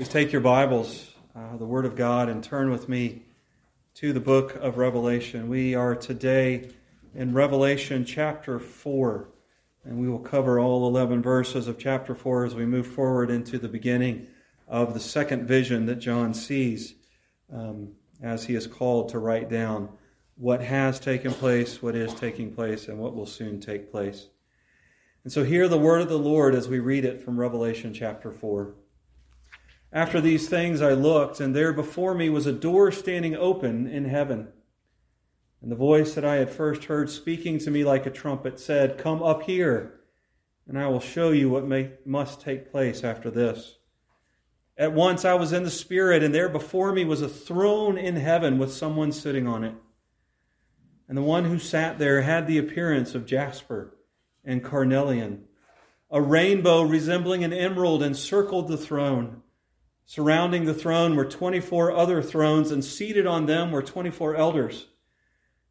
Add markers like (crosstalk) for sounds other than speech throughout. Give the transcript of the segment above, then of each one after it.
Please take your Bibles, uh, the Word of God, and turn with me to the book of Revelation. We are today in Revelation chapter 4, and we will cover all 11 verses of chapter 4 as we move forward into the beginning of the second vision that John sees um, as he is called to write down what has taken place, what is taking place, and what will soon take place. And so, hear the word of the Lord as we read it from Revelation chapter 4. After these things I looked, and there before me was a door standing open in heaven. And the voice that I had first heard speaking to me like a trumpet said, Come up here, and I will show you what may, must take place after this. At once I was in the Spirit, and there before me was a throne in heaven with someone sitting on it. And the one who sat there had the appearance of jasper and carnelian. A rainbow resembling an emerald encircled the throne. Surrounding the throne were 24 other thrones, and seated on them were 24 elders.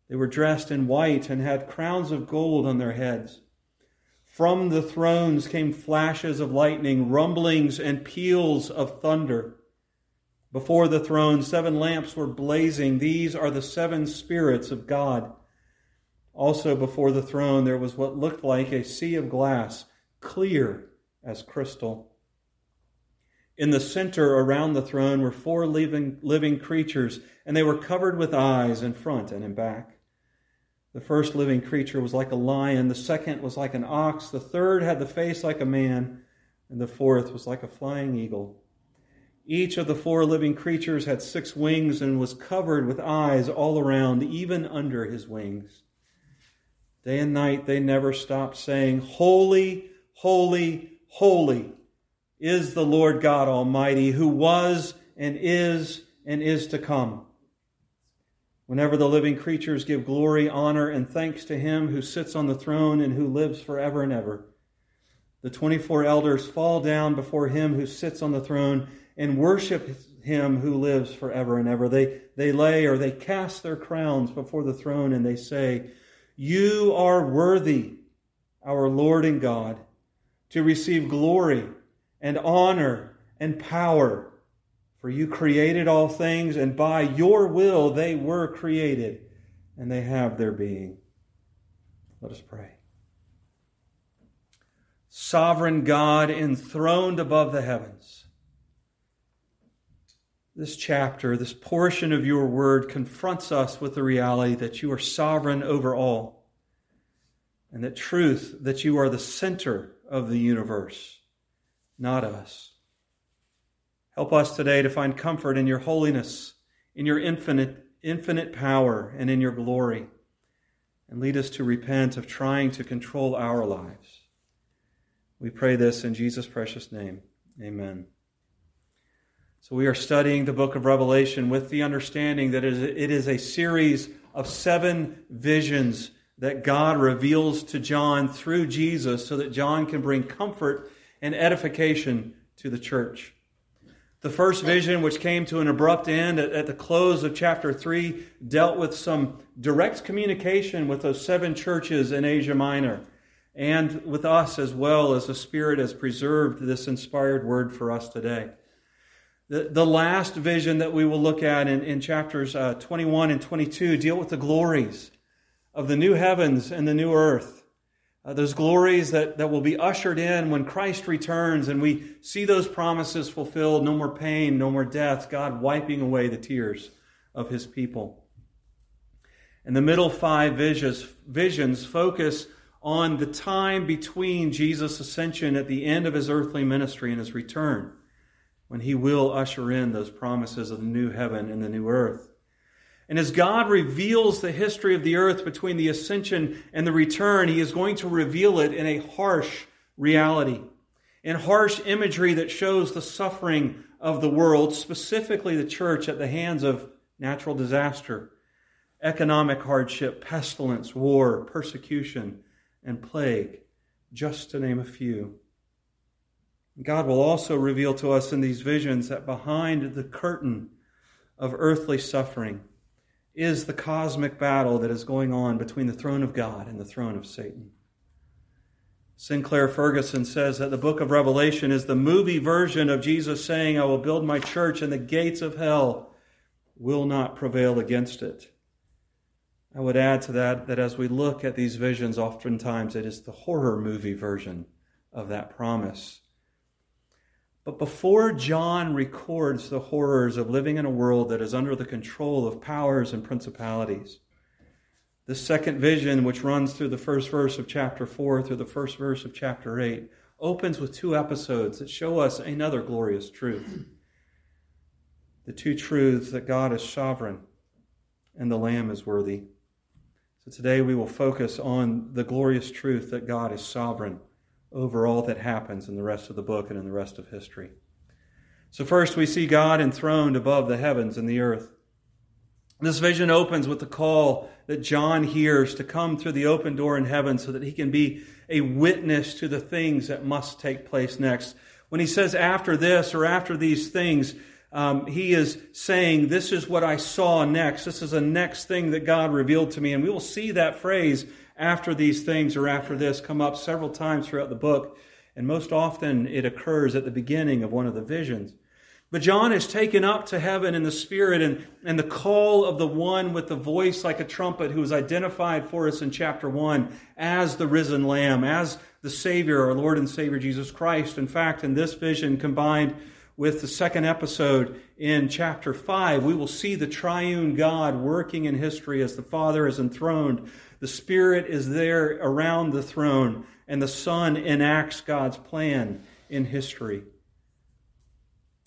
They were dressed in white and had crowns of gold on their heads. From the thrones came flashes of lightning, rumblings, and peals of thunder. Before the throne, seven lamps were blazing. These are the seven spirits of God. Also, before the throne, there was what looked like a sea of glass, clear as crystal. In the center around the throne were four living, living creatures, and they were covered with eyes in front and in back. The first living creature was like a lion, the second was like an ox, the third had the face like a man, and the fourth was like a flying eagle. Each of the four living creatures had six wings and was covered with eyes all around, even under his wings. Day and night they never stopped saying, Holy, holy, holy is the Lord God Almighty, who was and is and is to come. Whenever the living creatures give glory, honor, and thanks to him who sits on the throne and who lives forever and ever, the 24 elders fall down before him who sits on the throne and worship him who lives forever and ever. They, they lay or they cast their crowns before the throne and they say, You are worthy, our Lord and God, to receive glory and honor and power. For you created all things, and by your will they were created, and they have their being. Let us pray. Sovereign God, enthroned above the heavens, this chapter, this portion of your word confronts us with the reality that you are sovereign over all, and that truth, that you are the center of the universe not us. Help us today to find comfort in your holiness, in your infinite, infinite power, and in your glory. And lead us to repent of trying to control our lives. We pray this in Jesus' precious name. Amen. So, we are studying the book of Revelation with the understanding that it is a series of seven visions that God reveals to John through Jesus so that John can bring comfort and edification to the church. The first vision, which came to an abrupt end at, the close of chapter 3, dealt with some direct communication with those seven churches in Asia Minor and with us as well as the Spirit has preserved this inspired word for us today. The, the last vision that we will look at in, in chapters uh, 21 and 22 deal with the glories of the new heavens and the new earth uh, those glories that, that will be ushered in when Christ returns and we see those promises fulfilled no more pain, no more death, God wiping away the tears of his people. And the middle five visions, visions focus on the time between Jesus' ascension at the end of his earthly ministry and his return, when he will usher in those promises of the new heaven and the new earth. And as God reveals the history of the earth between the ascension and the return, He is going to reveal it in a harsh reality, in harsh imagery that shows the suffering of the world, specifically the church, at the hands of natural disaster, economic hardship, pestilence, war, persecution, and plague, just to name a few. God will also reveal to us in these visions that behind the curtain of earthly suffering, is the cosmic battle that is going on between the throne of God and the throne of Satan. Sinclair Ferguson says that the book of Revelation is the movie version of Jesus saying, I will build my church and the gates of hell will not prevail against it. I would add to that that as we look at these visions, oftentimes it is the horror movie version of that promise. But before John records the horrors of living in a world that is under the control of powers and principalities, the second vision, which runs through the first verse of chapter 4 through the first verse of chapter 8, opens with two episodes that show us another glorious truth. The two truths that God is sovereign and the Lamb is worthy. So today we will focus on the glorious truth that God is sovereign over all that happens in the rest of the book and in the rest of history. So, first, we see God enthroned above the heavens and the earth. This vision opens with the call that John hears to come through the open door in heaven so that he can be a witness to the things that must take place next. When he says after this or after these things, um, he is saying, This is what I saw next. This is a next thing that God revealed to me. And we will see that phrase after these things or after this come up several times throughout the book. And most often it occurs at the beginning of one of the visions. But John is taken up to heaven in the Spirit, and, and the call of the one with the voice like a trumpet, who is identified for us in chapter 1 as the risen Lamb, as the Savior, our Lord and Savior Jesus Christ. In fact, in this vision combined with the second episode in chapter 5, we will see the triune God working in history as the Father is enthroned. The Spirit is there around the throne, and the Son enacts God's plan in history.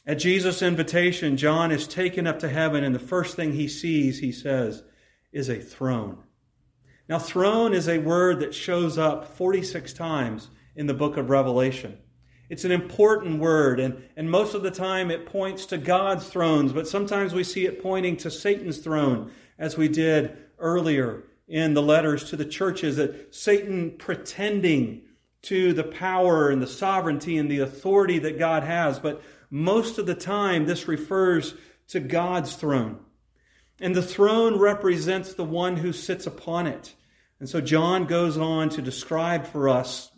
At Jesus' invitation, John is taken up to heaven, and the first thing he sees, he says, is a throne. Now, throne is a word that shows up 46 times in the book of Revelation. It's an important word, and, and most of the time it points to God's thrones, but sometimes we see it pointing to Satan's throne, as we did earlier in the letters to the churches, that Satan pretending to the power and the sovereignty and the authority that God has, but most of the time, this refers to God's throne. And the throne represents the one who sits upon it. And so John goes on to describe for us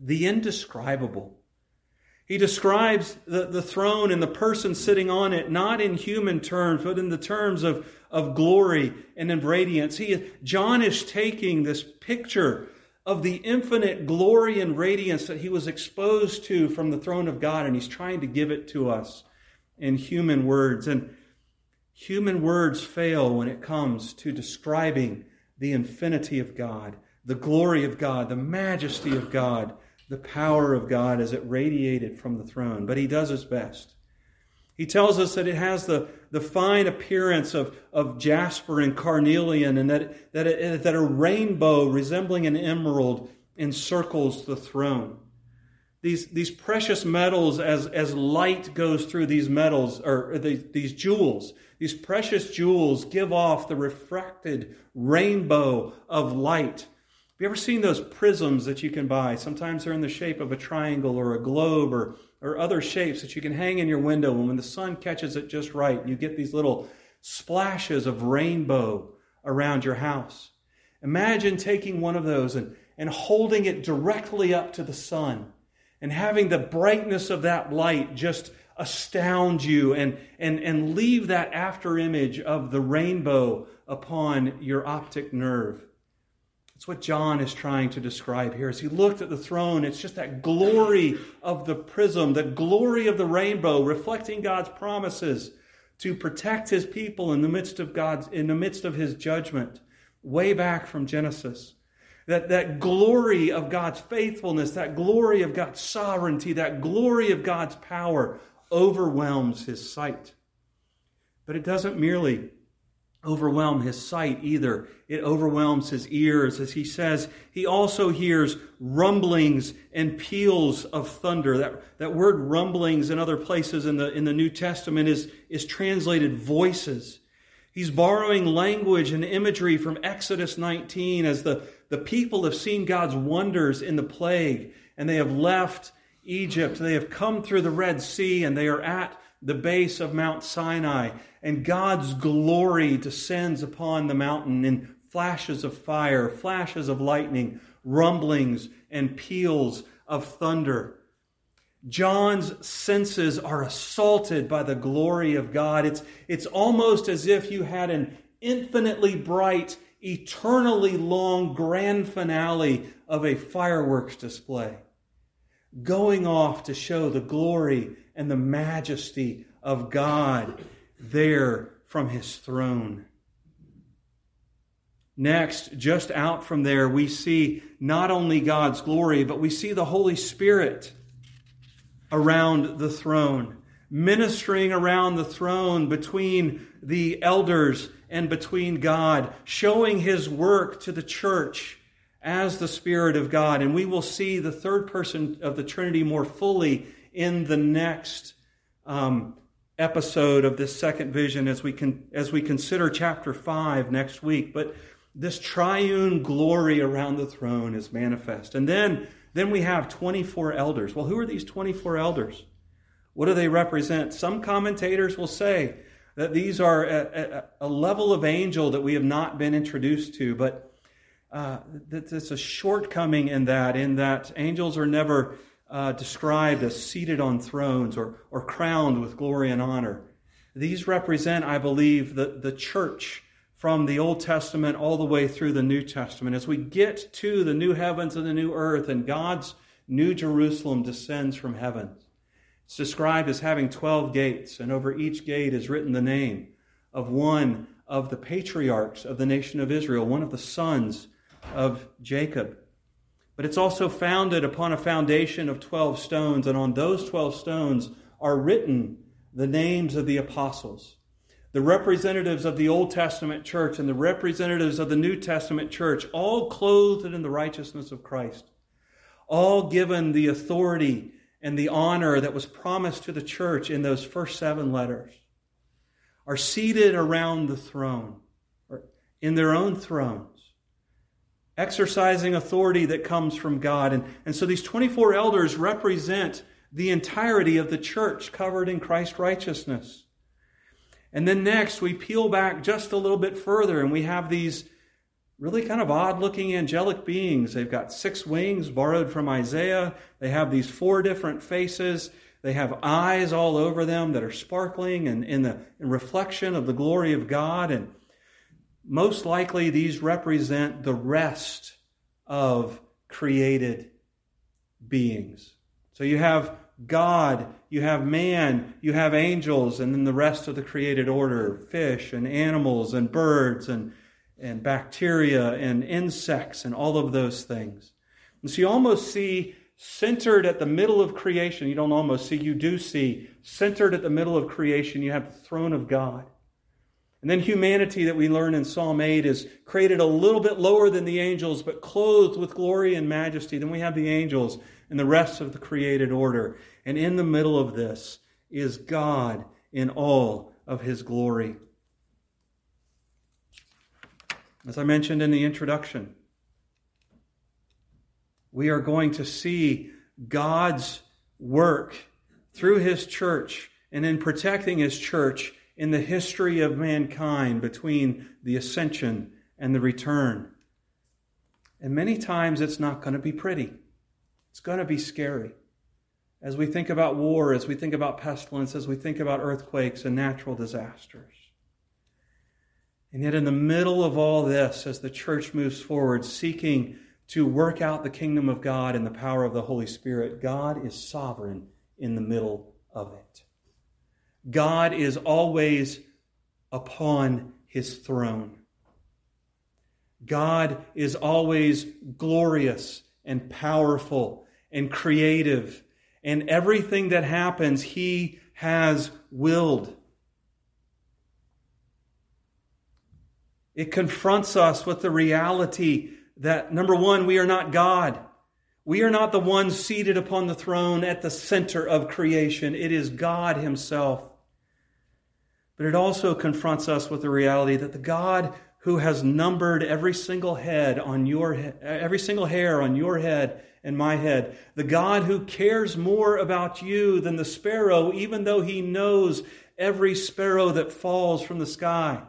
the indescribable. He describes the, the throne and the person sitting on it not in human terms, but in the terms of, of glory and in radiance. He, John is taking this picture of the infinite glory and radiance that he was exposed to from the throne of God, and he's trying to give it to us in human words. And human words fail when it comes to describing the infinity of God, the glory of God, the majesty of God, the power of God as it radiated from the throne. But he does his best. He tells us that it has the, the fine appearance of, of jasper and carnelian, and that, that, it, that a rainbow resembling an emerald encircles the throne. These, these precious metals, as, as light goes through these metals, or these, these jewels, these precious jewels give off the refracted rainbow of light. You ever seen those prisms that you can buy? Sometimes they're in the shape of a triangle or a globe or or other shapes that you can hang in your window. And when the sun catches it just right, you get these little splashes of rainbow around your house. Imagine taking one of those and, and holding it directly up to the sun and having the brightness of that light just astound you and, and, and leave that after image of the rainbow upon your optic nerve. That's what John is trying to describe here. As he looked at the throne, it's just that glory of the prism, the glory of the rainbow, reflecting God's promises to protect his people in the midst of God's, in the midst of his judgment, way back from Genesis. That, that glory of God's faithfulness, that glory of God's sovereignty, that glory of God's power overwhelms his sight. But it doesn't merely overwhelm his sight either. It overwhelms his ears. As he says, he also hears rumblings and peals of thunder. That, that word rumblings in other places in the, in the New Testament is, is translated voices. He's borrowing language and imagery from Exodus 19 as the, the people have seen God's wonders in the plague and they have left Egypt. They have come through the Red Sea and they are at the base of Mount Sinai, and God's glory descends upon the mountain in flashes of fire, flashes of lightning, rumblings and peals of thunder. John's senses are assaulted by the glory of God. It's, it's almost as if you had an infinitely bright, eternally long grand finale of a fireworks display, going off to show the glory and the majesty of God there from his throne. Next, just out from there, we see not only God's glory, but we see the Holy Spirit around the throne, ministering around the throne between the elders and between God, showing his work to the church as the Spirit of God. And we will see the third person of the Trinity more fully in the next um, episode of this second vision as we can as we consider chapter 5 next week. But this triune glory around the throne is manifest. And then then we have 24 elders. Well who are these 24 elders? What do they represent? Some commentators will say that these are a, a, a level of angel that we have not been introduced to but uh, it's a shortcoming in that in that angels are never uh, described as seated on thrones or, or crowned with glory and honor. These represent, I believe, the, the church from the Old Testament all the way through the New Testament. As we get to the new heavens and the new earth, and God's new Jerusalem descends from heaven, it's described as having 12 gates, and over each gate is written the name of one of the patriarchs of the nation of Israel, one of the sons of Jacob. But it's also founded upon a foundation of 12 stones, and on those 12 stones are written the names of the apostles, the representatives of the Old Testament church and the representatives of the New Testament church, all clothed in the righteousness of Christ, all given the authority and the honor that was promised to the church in those first seven letters, are seated around the throne, or in their own throne exercising authority that comes from God. And, and so these 24 elders represent the entirety of the church covered in Christ's righteousness. And then next, we peel back just a little bit further and we have these really kind of odd looking angelic beings. They've got six wings borrowed from Isaiah. They have these four different faces. They have eyes all over them that are sparkling and in the reflection of the glory of God. And most likely these represent the rest of created beings. So you have God, you have man, you have angels, and then the rest of the created order fish and animals and birds and, and bacteria and insects and all of those things. And so you almost see centered at the middle of creation, you don't almost see, you do see centered at the middle of creation, you have the throne of God. And then humanity that we learn in Psalm 8 is created a little bit lower than the angels, but clothed with glory and majesty. Then we have the angels and the rest of the created order. And in the middle of this is God in all of his glory. As I mentioned in the introduction, we are going to see God's work through his church and in protecting his church in the history of mankind between the ascension and the return. And many times it's not going to be pretty. It's going to be scary. As we think about war, as we think about pestilence, as we think about earthquakes and natural disasters. And yet, in the middle of all this, as the church moves forward, seeking to work out the kingdom of God and the power of the Holy Spirit, God is sovereign in the middle of it. God is always upon his throne. God is always glorious and powerful and creative, and everything that happens, he has willed. It confronts us with the reality that, number one, we are not God. We are not the ones seated upon the throne at the center of creation. It is God Himself. But it also confronts us with the reality that the God who has numbered every single head on your every single hair on your head and my head, the God who cares more about you than the sparrow, even though he knows every sparrow that falls from the sky.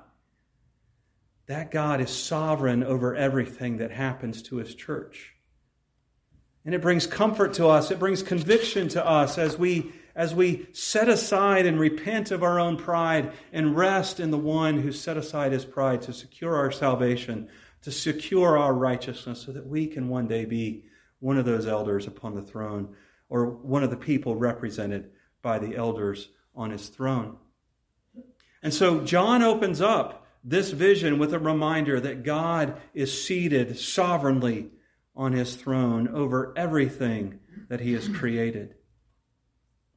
That God is sovereign over everything that happens to his church. And it brings comfort to us. It brings conviction to us as we, as we set aside and repent of our own pride and rest in the one who set aside his pride to secure our salvation, to secure our righteousness, so that we can one day be one of those elders upon the throne or one of the people represented by the elders on his throne. And so John opens up this vision with a reminder that God is seated sovereignly on his throne over everything that he has created.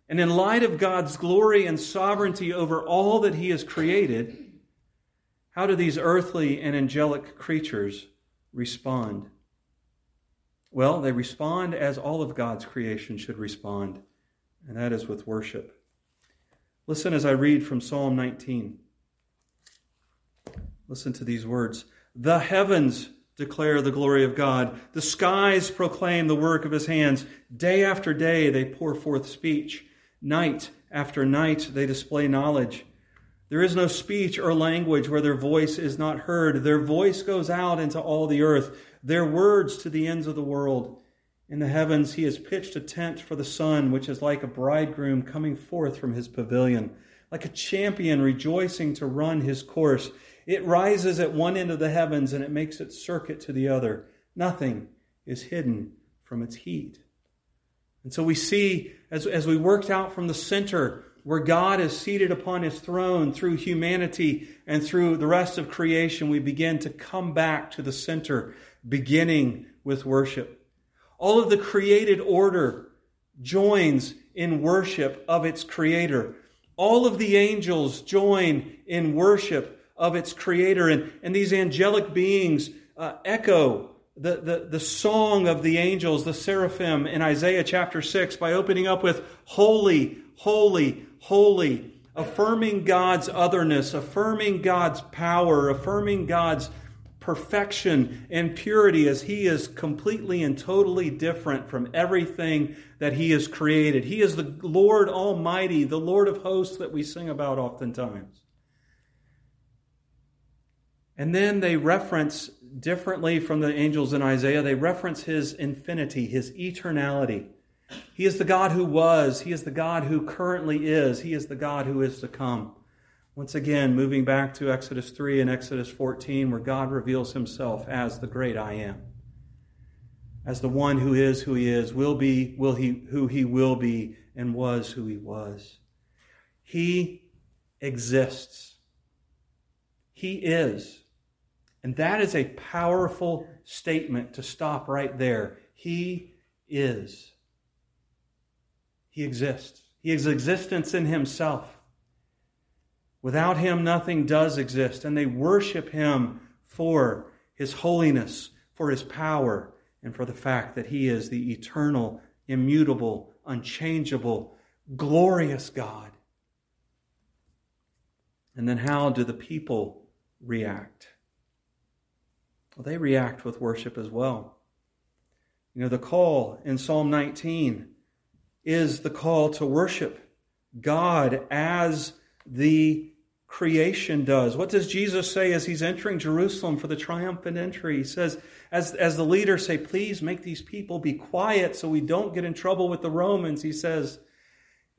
And in light of God's glory and sovereignty over all that he has created, how do these earthly and angelic creatures respond? Well, they respond as all of God's creation should respond, and that is with worship. Listen as I read from Psalm 19. Listen to these words The heavens declare the glory of God, the skies proclaim the work of his hands. Day after day they pour forth speech, night after night they display knowledge. There is no speech or language where their voice is not heard. Their voice goes out into all the earth, their words to the ends of the world. In the heavens, he has pitched a tent for the sun, which is like a bridegroom coming forth from his pavilion, like a champion rejoicing to run his course. It rises at one end of the heavens and it makes its circuit to the other. Nothing is hidden from its heat. And so we see, as, as we worked out from the center, where God is seated upon his throne through humanity and through the rest of creation, we begin to come back to the center, beginning with worship. All of the created order joins in worship of its creator. All of the angels join in worship of its creator. And, and these angelic beings uh, echo the, the, the song of the angels, the seraphim in Isaiah chapter 6 by opening up with holy, holy, holy, affirming God's otherness, affirming God's power, affirming God's perfection and purity as he is completely and totally different from everything that he has created. He is the Lord Almighty, the Lord of hosts that we sing about oftentimes. And then they reference, differently from the angels in Isaiah, they reference his infinity, his eternality. He is the God who was, he is the God who currently is, he is the God who is to come. Once again, moving back to Exodus 3 and Exodus 14, where God reveals himself as the great I am, as the one who is who he is, will be will he, who he will be, and was who he was. He exists. He is. And that is a powerful statement to stop right there. He is. He exists. He has existence in himself. Without him, nothing does exist. And they worship him for his holiness, for his power, and for the fact that he is the eternal, immutable, unchangeable, glorious God. And then how do the people react? Well, they react with worship as well. You know, the call in Psalm 19 is the call to worship God as the creation does. What does Jesus say as he's entering Jerusalem for the triumphant entry? He says, as, as the leaders say, please make these people be quiet so we don't get in trouble with the Romans, he says,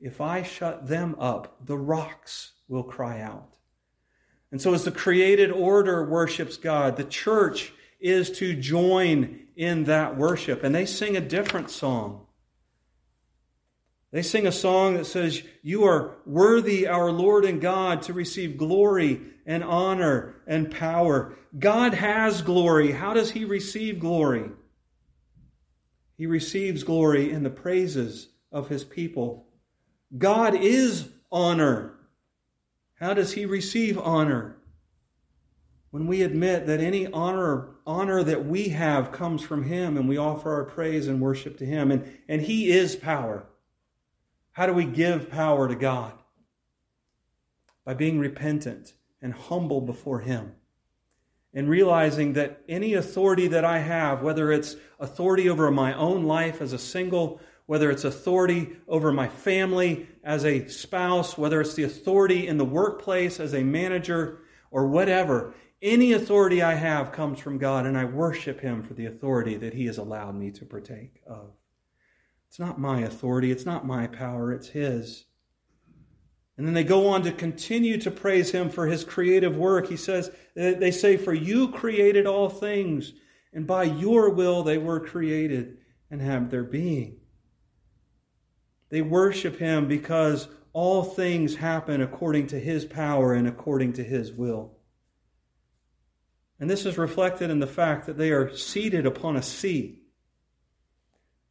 if I shut them up, the rocks will cry out. And so as the created order worships God, the church is to join in that worship. And they sing a different song. They sing a song that says, You are worthy, our Lord and God, to receive glory and honor and power. God has glory. How does he receive glory? He receives glory in the praises of his people. God is honor. How does he receive honor? When we admit that any honor, honor that we have comes from him and we offer our praise and worship to him. And, and he is power. How do we give power to God? By being repentant and humble before Him. And realizing that any authority that I have, whether it's authority over my own life as a single, whether it's authority over my family as a spouse, whether it's the authority in the workplace as a manager, or whatever, any authority I have comes from God, and I worship Him for the authority that He has allowed me to partake of. It's not my authority, it's not my power, it's His. And then they go on to continue to praise Him for His creative work. He says, eh, they say, For you created all things, and by your will they were created and have their being. They worship Him because all things happen according to His power and according to His will. And this is reflected in the fact that they are seated upon a sea.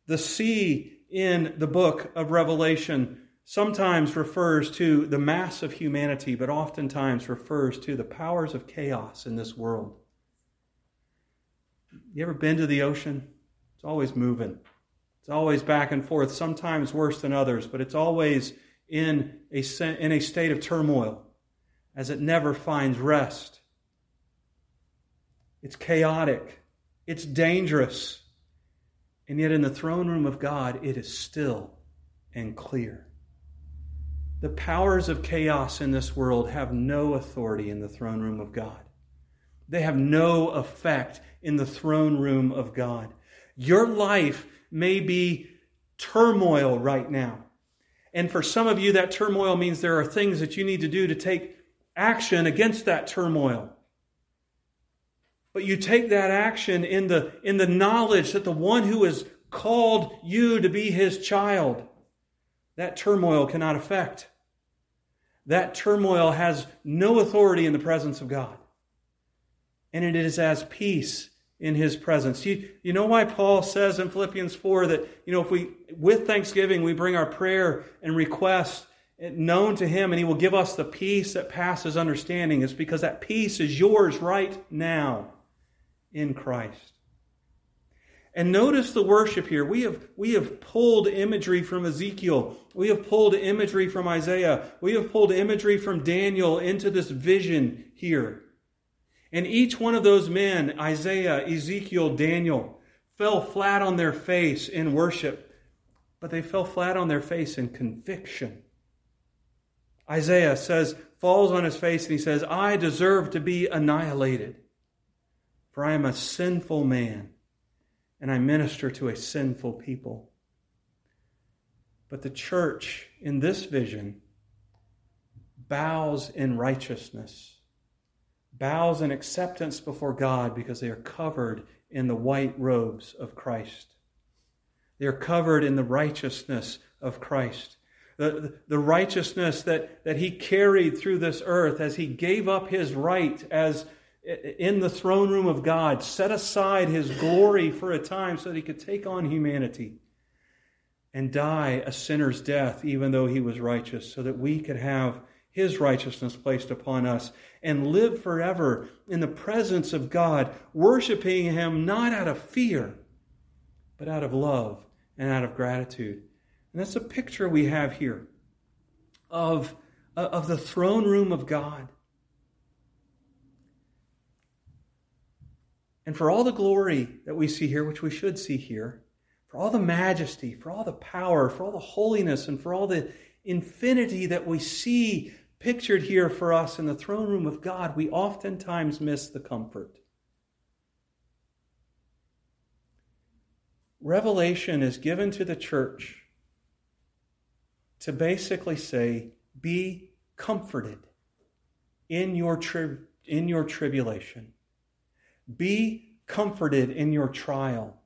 The sea in the book of Revelation sometimes refers to the mass of humanity, but oftentimes refers to the powers of chaos in this world. You ever been to the ocean? It's always moving. It's always back and forth, sometimes worse than others, but it's always in a, in a state of turmoil as it never finds rest. It's chaotic. It's dangerous. And yet, in the throne room of God, it is still and clear. The powers of chaos in this world have no authority in the throne room of God. They have no effect in the throne room of God. Your life may be turmoil right now. And for some of you, that turmoil means there are things that you need to do to take action against that turmoil. But you take that action in the, in the knowledge that the one who has called you to be his child, that turmoil cannot affect. That turmoil has no authority in the presence of God. And it is as peace in his presence. You, you know why Paul says in Philippians 4 that, you know, if we, with thanksgiving, we bring our prayer and request known to him and he will give us the peace that passes understanding. It's because that peace is yours right now in Christ. And notice the worship here. We have, we have pulled imagery from Ezekiel. We have pulled imagery from Isaiah. We have pulled imagery from Daniel into this vision here. And each one of those men, Isaiah, Ezekiel, Daniel, fell flat on their face in worship, but they fell flat on their face in conviction. Isaiah says, falls on his face and he says, I deserve to be annihilated. For I am a sinful man, and I minister to a sinful people. But the church in this vision bows in righteousness, bows in acceptance before God because they are covered in the white robes of Christ. They are covered in the righteousness of Christ. The, the righteousness that, that he carried through this earth as he gave up his right as in the throne room of God, set aside his glory for a time so that he could take on humanity and die a sinner's death, even though he was righteous, so that we could have his righteousness placed upon us and live forever in the presence of God, worshiping him not out of fear, but out of love and out of gratitude. And that's a picture we have here of, uh, of the throne room of God And for all the glory that we see here, which we should see here, for all the majesty, for all the power, for all the holiness, and for all the infinity that we see pictured here for us in the throne room of God, we oftentimes miss the comfort. Revelation is given to the church to basically say, be comforted in your, tri- in your tribulation. Be comforted in your trial.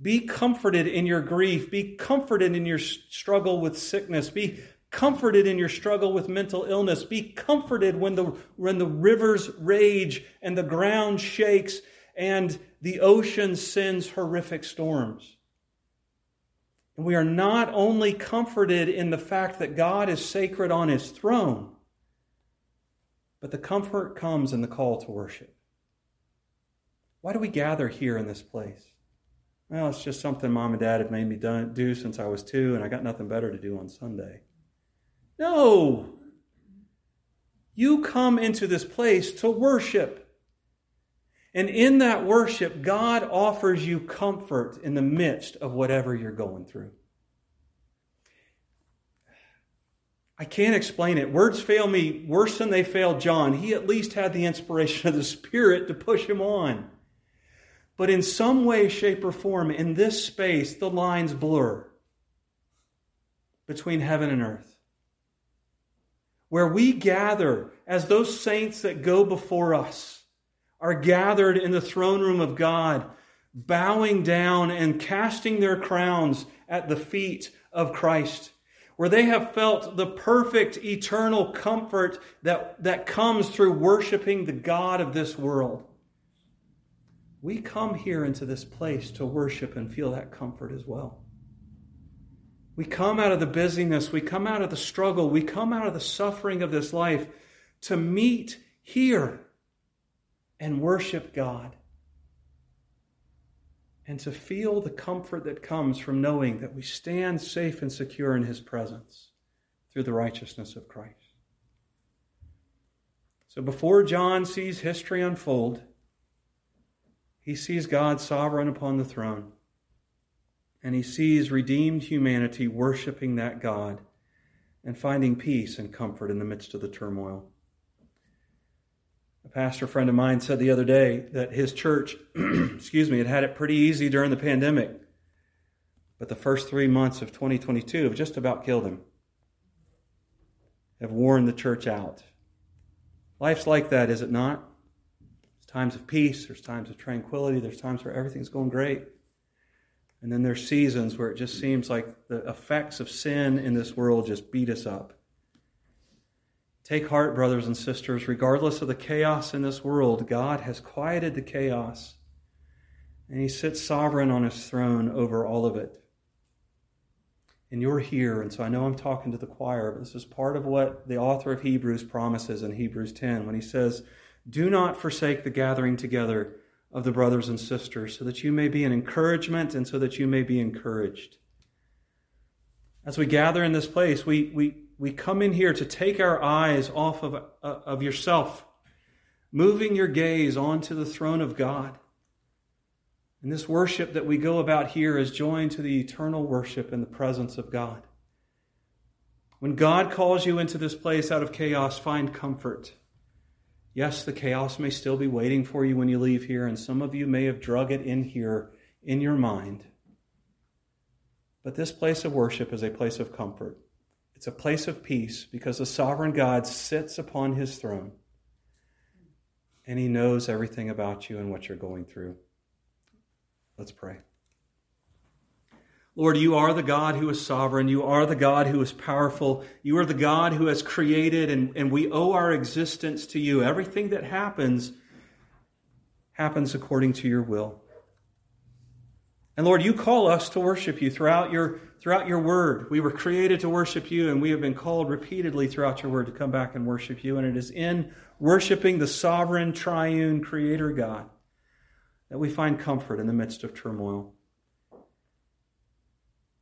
Be comforted in your grief. Be comforted in your struggle with sickness. Be comforted in your struggle with mental illness. Be comforted when the, when the rivers rage and the ground shakes and the ocean sends horrific storms. And we are not only comforted in the fact that God is sacred on his throne, but the comfort comes in the call to worship. Why do we gather here in this place? Well, it's just something mom and dad have made me do since I was two, and I got nothing better to do on Sunday. No! You come into this place to worship. And in that worship, God offers you comfort in the midst of whatever you're going through. I can't explain it. Words fail me worse than they failed John. He at least had the inspiration of the Spirit to push him on. But in some way, shape, or form, in this space, the lines blur. between heaven and earth. Where we gather as those saints that go before us are gathered in the throne room of God, bowing down and casting their crowns at the feet of Christ where they have felt the perfect eternal comfort that, that comes through worshiping the God of this world. We come here into this place to worship and feel that comfort as well. We come out of the busyness, we come out of the struggle, we come out of the suffering of this life to meet here and worship God and to feel the comfort that comes from knowing that we stand safe and secure in His presence through the righteousness of Christ. So before John sees history unfold, he sees God sovereign upon the throne, and he sees redeemed humanity worshiping that God and finding peace and comfort in the midst of the turmoil. A pastor friend of mine said the other day that his church, (clears throat) excuse me, had had it pretty easy during the pandemic. But the first three months of 2022 have just about killed him, have worn the church out. Life's like that, is it not? There's times of peace, there's times of tranquility, there's times where everything's going great. And then there's seasons where it just seems like the effects of sin in this world just beat us up. Take heart, brothers and sisters. Regardless of the chaos in this world, God has quieted the chaos, and He sits sovereign on His throne over all of it. And you're here, and so I know I'm talking to the choir, but this is part of what the author of Hebrews promises in Hebrews 10 when he says, Do not forsake the gathering together of the brothers and sisters, so that you may be an encouragement and so that you may be encouraged. As we gather in this place, we, we, we come in here to take our eyes off of, uh, of yourself, moving your gaze onto the throne of God. And this worship that we go about here is joined to the eternal worship in the presence of God. When God calls you into this place out of chaos, find comfort. Yes, the chaos may still be waiting for you when you leave here, and some of you may have drug it in here in your mind. But this place of worship is a place of comfort. It's a place of peace because the sovereign God sits upon his throne and he knows everything about you and what you're going through. Let's pray. Lord, you are the God who is sovereign. You are the God who is powerful. You are the God who has created, and, and we owe our existence to you. Everything that happens happens according to your will. And Lord, you call us to worship you throughout your throughout your word. We were created to worship you, and we have been called repeatedly throughout your word to come back and worship you. And it is in worshiping the sovereign, triune, creator God that we find comfort in the midst of turmoil.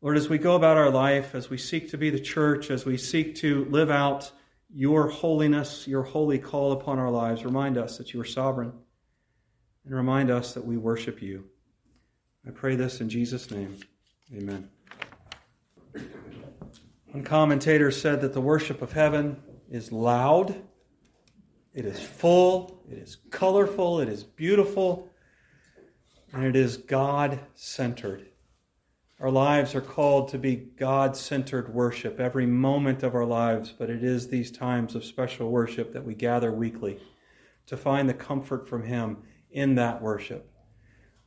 Lord, as we go about our life, as we seek to be the church, as we seek to live out your holiness, your holy call upon our lives, remind us that you are sovereign and remind us that we worship you. I pray this in Jesus' name. Amen. One commentator said that the worship of heaven is loud, it is full, it is colorful, it is beautiful, and it is God centered. Our lives are called to be God centered worship every moment of our lives, but it is these times of special worship that we gather weekly to find the comfort from Him in that worship.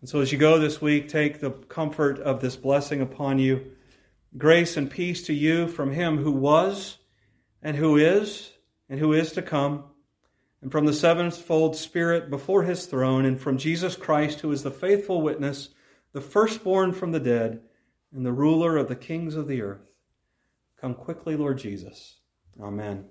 And so as you go this week, take the comfort of this blessing upon you Grace and peace to you from him who was, and who is, and who is to come, and from the sevenfold Spirit before his throne, and from Jesus Christ, who is the faithful witness, the firstborn from the dead, and the ruler of the kings of the earth. Come quickly, Lord Jesus. Amen.